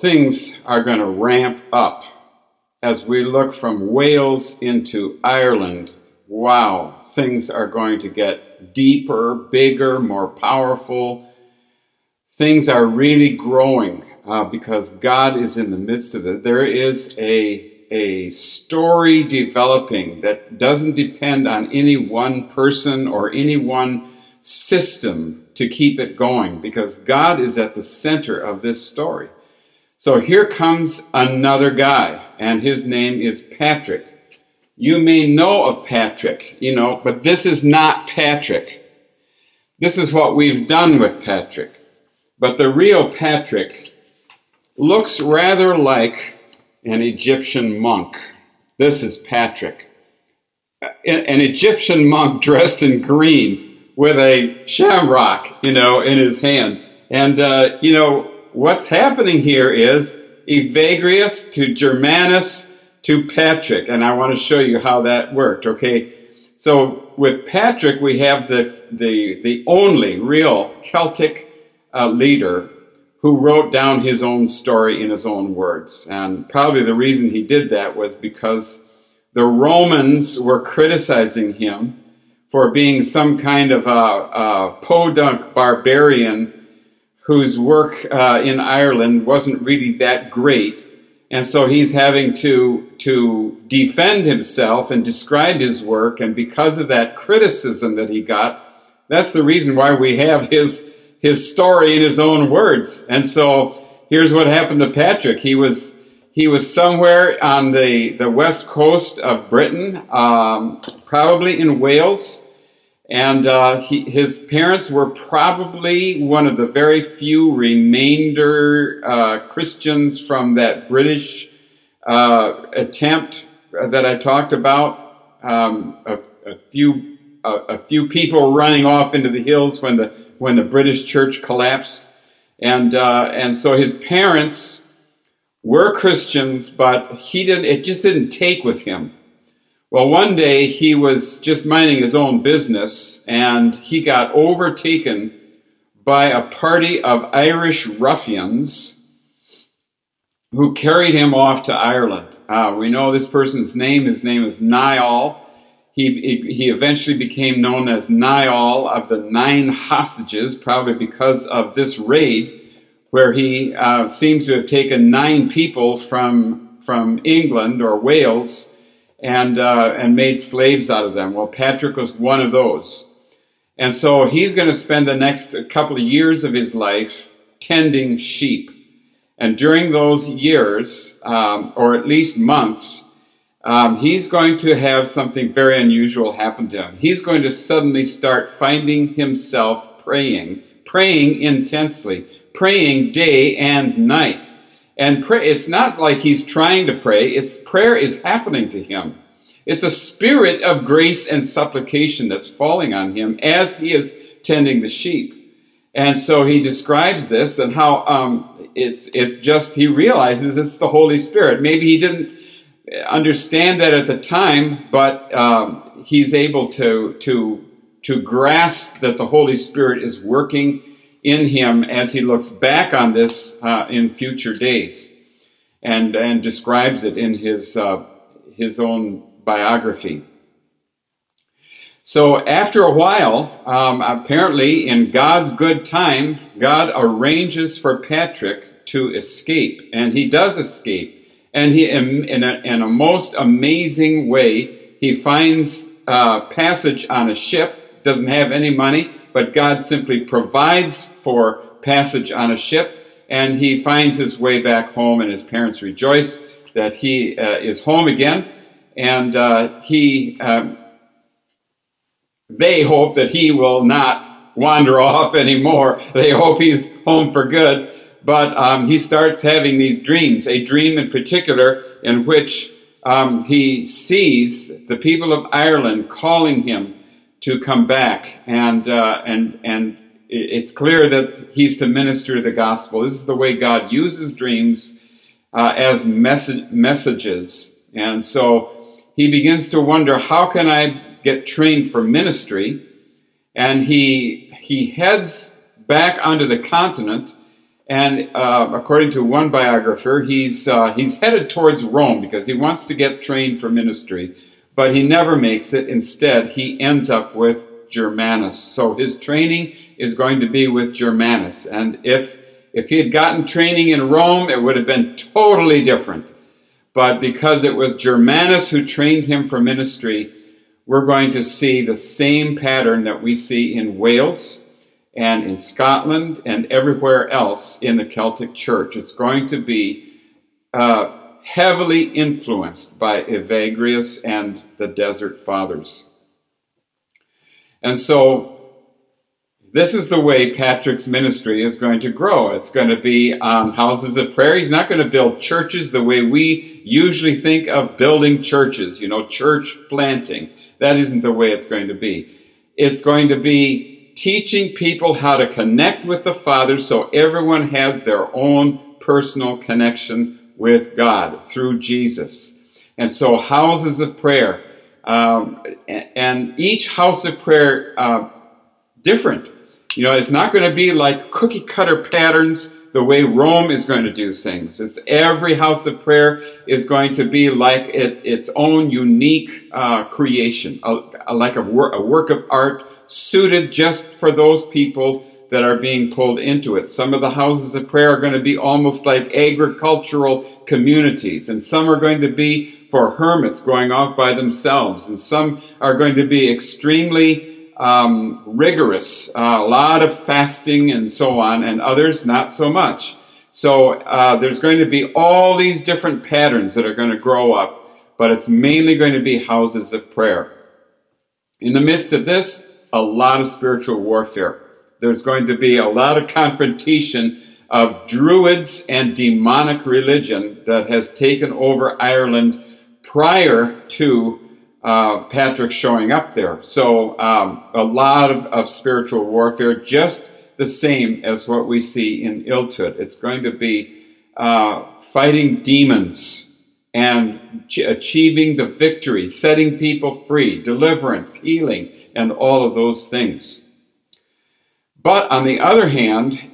Things are going to ramp up as we look from Wales into Ireland. Wow, things are going to get deeper, bigger, more powerful. Things are really growing uh, because God is in the midst of it. There is a a story developing that doesn't depend on any one person or any one system to keep it going because God is at the center of this story. So here comes another guy, and his name is Patrick. You may know of Patrick, you know, but this is not Patrick. This is what we've done with Patrick. But the real Patrick looks rather like an Egyptian monk. This is Patrick. An Egyptian monk dressed in green with a shamrock, you know, in his hand. And, uh, you know, what's happening here is Evagrius to Germanus to Patrick. And I want to show you how that worked, okay? So with Patrick, we have the, the, the only real Celtic uh, leader who wrote down his own story in his own words. And probably the reason he did that was because the Romans were criticizing him for being some kind of a, a podunk barbarian whose work uh, in Ireland wasn't really that great. And so he's having to, to defend himself and describe his work. And because of that criticism that he got, that's the reason why we have his his story in his own words. And so here's what happened to Patrick. He was he was somewhere on the, the west coast of Britain, um, probably in Wales. And uh, he, his parents were probably one of the very few remainder uh, Christians from that British uh, attempt that I talked about. Um, a, a, few a, a few people running off into the hills when the when the British church collapsed. And, uh, and so his parents were Christians, but he didn't, it just didn't take with him. Well, one day he was just minding his own business and he got overtaken by a party of Irish ruffians who carried him off to Ireland. Uh, we know this person's name. His name is Niall. He, he eventually became known as Niall of the Nine Hostages, probably because of this raid, where he uh, seems to have taken nine people from, from England or Wales and, uh, and made slaves out of them. Well, Patrick was one of those. And so he's going to spend the next couple of years of his life tending sheep. And during those years, um, or at least months, um, he's going to have something very unusual happen to him. He's going to suddenly start finding himself praying, praying intensely, praying day and night. And pray, it's not like he's trying to pray, it's prayer is happening to him. It's a spirit of grace and supplication that's falling on him as he is tending the sheep. And so he describes this and how um, it's, it's just, he realizes it's the Holy Spirit. Maybe he didn't understand that at the time, but um, he's able to to to grasp that the Holy Spirit is working in him as he looks back on this uh, in future days, and and describes it in his uh, his own biography. So after a while, um, apparently in God's good time, God arranges for Patrick to escape, and he does escape. And he, in a, in a most amazing way, he finds a passage on a ship, doesn't have any money, but God simply provides for passage on a ship, and he finds his way back home, and his parents rejoice that he uh, is home again, and uh, he, um, they hope that he will not wander off anymore. They hope he's home for good but um, he starts having these dreams, a dream in particular in which um, he sees the people of Ireland calling him to come back, and uh, and and it's clear that he's to minister the gospel. This is the way God uses dreams uh, as message, messages, and so he begins to wonder, how can I get trained for ministry? And he he heads back onto the continent And uh, according to one biographer, he's, uh, he's headed towards Rome because he wants to get trained for ministry, but he never makes it. Instead, he ends up with Germanus. So his training is going to be with Germanus. And if, if he had gotten training in Rome, it would have been totally different. But because it was Germanus who trained him for ministry, we're going to see the same pattern that we see in Wales and in Scotland and everywhere else in the Celtic Church. It's going to be heavily influenced by Evagrius and the Desert Fathers. And so, this is the way Patrick's ministry is going to grow. It's going to be um, houses of prayer. He's not going to build churches the way we usually think of building churches, you know, church planting. That isn't the way it's going to be. It's going to be teaching people how to connect with the Father so everyone has their own personal connection with God through Jesus. And so, houses of prayer, um, and each house of prayer uh, different. You know, it's not going to be like cookie cutter patterns the way Rome is going to do things. It's every house of prayer is going to be like it, its own unique uh, creation, a, a, like a, wor- a work of art suited just for those people that are being pulled into it. Some of the houses of prayer are going to be almost like agricultural communities, and some are going to be for hermits going off by themselves, and some are going to be extremely um, rigorous, uh, a lot of fasting and so on, and others not so much. So uh, there's going to be all these different patterns that are going to grow up, but it's mainly going to be houses of prayer. In the midst of this, a lot of spiritual warfare there's going to be a lot of confrontation of druids and demonic religion that has taken over Ireland prior to uh, Patrick showing up there. So, um, a lot of, of spiritual warfare, just the same as what we see in Illtud. It's going to be uh, fighting demons and ch- achieving the victory, setting people free, deliverance, healing, and all of those things. But on the other hand,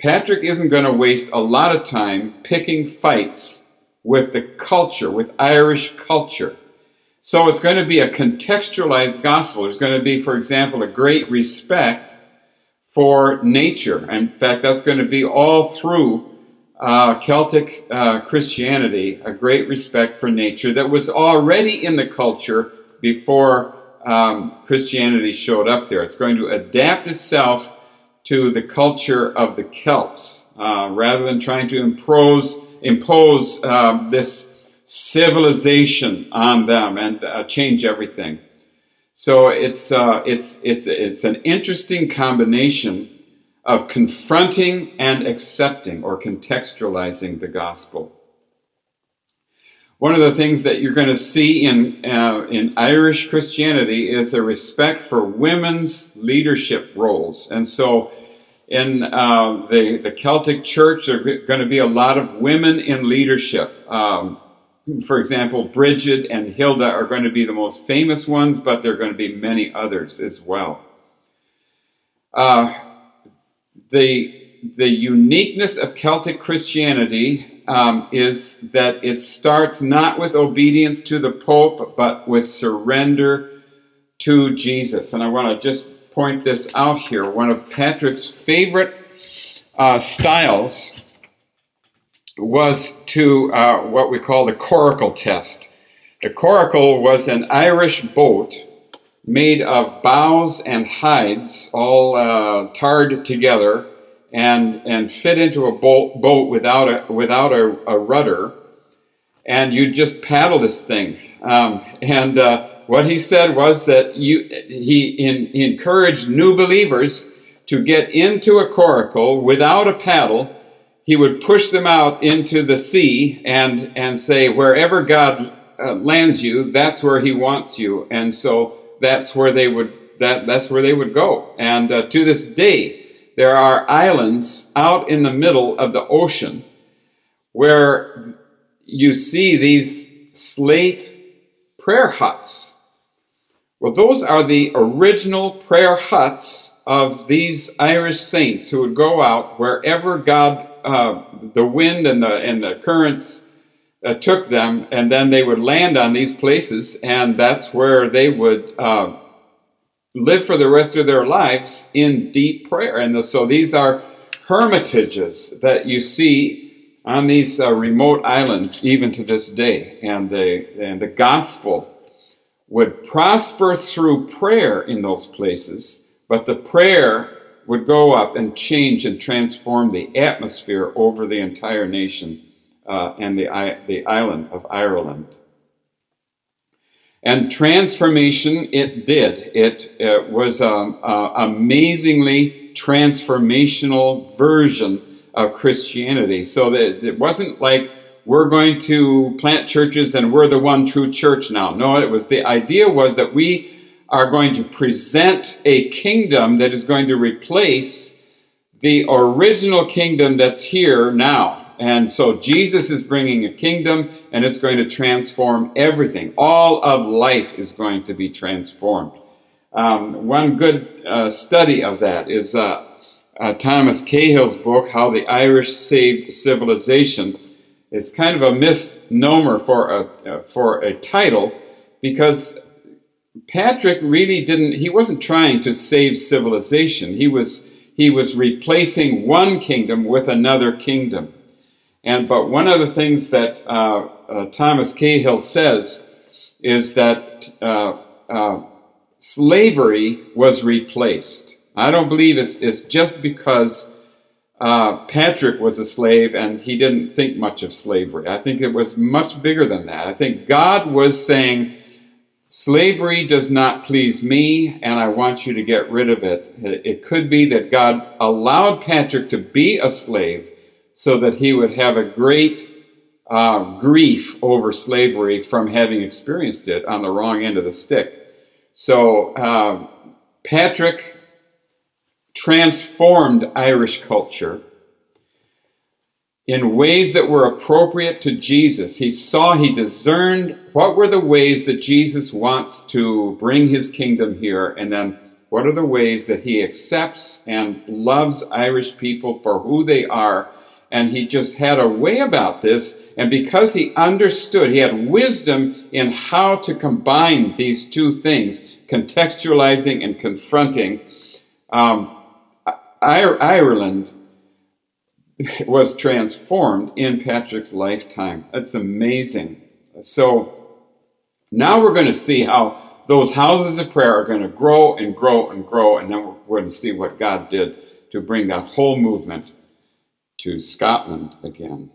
Patrick isn't going to waste a lot of time picking fights with the culture, with Irish culture. So it's going to be a contextualized gospel. There's going to be, for example, a great respect for nature. In fact, that's going to be all through uh, Celtic uh, Christianity, a great respect for nature that was already in the culture before um, Christianity showed up there. It's going to adapt itself to the culture of the Celts uh, rather than trying to impose, impose uh, this civilization on them and uh, change everything. So it's, uh, it's, it's, it's an interesting combination of confronting and accepting or contextualizing the gospel. One of the things that you're going to see in, uh, in Irish Christianity is a respect for women's leadership roles. And so in uh, the, the Celtic church, there are going to be a lot of women in leadership. Um, for example, Bridget and Hilda are going to be the most famous ones, but there are going to be many others as well. Uh, the, the uniqueness of Celtic Christianity um, is that it starts not with obedience to the Pope, but with surrender to Jesus. And I want to just point this out here. One of Patrick's favorite uh, styles was to uh, what we call the coracle test. The coracle was an Irish boat made of boughs and hides, all uh, tarred together and and fit into a boat, boat without a without a, a, rudder, and you just paddle this thing. Um, and uh, what he said was that you he, in, encouraged new believers to get into a coracle without a paddle. He would push them out into the sea and and say wherever God uh, lands you, that's where He wants you, and so that's where they would that that's where they would go. And uh, to this day there are islands out in the middle of the ocean where you see these slate prayer huts. Well, those are the original prayer huts of these Irish saints who would go out wherever God, uh, the wind and the and the currents uh, took them, and then they would land on these places, and that's where they would uh, live for the rest of their lives in deep prayer. And so these are hermitages that you see on these uh, remote islands even to this day, and the and the gospel would prosper through prayer in those places, but the prayer would go up and change and transform the atmosphere over the entire nation uh, and the, the island of Ireland. And transformation it did. It, it was um, an amazingly transformational version of Christianity. So that it wasn't like we're going to plant churches and we're the one true church now. No, it was the idea was that we are going to present a kingdom that is going to replace the original kingdom that's here now. And so Jesus is bringing a kingdom and it's going to transform everything. All of life is going to be transformed. Um, one good uh, study of that is uh, uh, Thomas Cahill's book, How the Irish Saved Civilization. It's kind of a misnomer for a, uh, for a title because Patrick really didn't, he wasn't trying to save civilization. He was, he was replacing one kingdom with another kingdom. And, but one of the things that uh, uh, Thomas Cahill says is that uh, uh slavery was replaced. I don't believe it's, it's just because uh, Patrick was a slave and he didn't think much of slavery. I think it was much bigger than that. I think God was saying, Slavery does not please me, and I want you to get rid of it. It could be that God allowed Patrick to be a slave so that he would have a great uh, grief over slavery from having experienced it on the wrong end of the stick. So, uh, Patrick transformed Irish culture in ways that were appropriate to Jesus. He saw, he discerned what were the ways that Jesus wants to bring his kingdom here, and then what are the ways that he accepts and loves Irish people for who they are. And he just had a way about this. And because he understood, he had wisdom in how to combine these two things, contextualizing and confronting. Um, Ireland was transformed in Patrick's lifetime. That's amazing. So now we're going to see how those houses of prayer are going to grow and grow and grow, and then we're going to see what God did to bring that whole movement to Scotland again.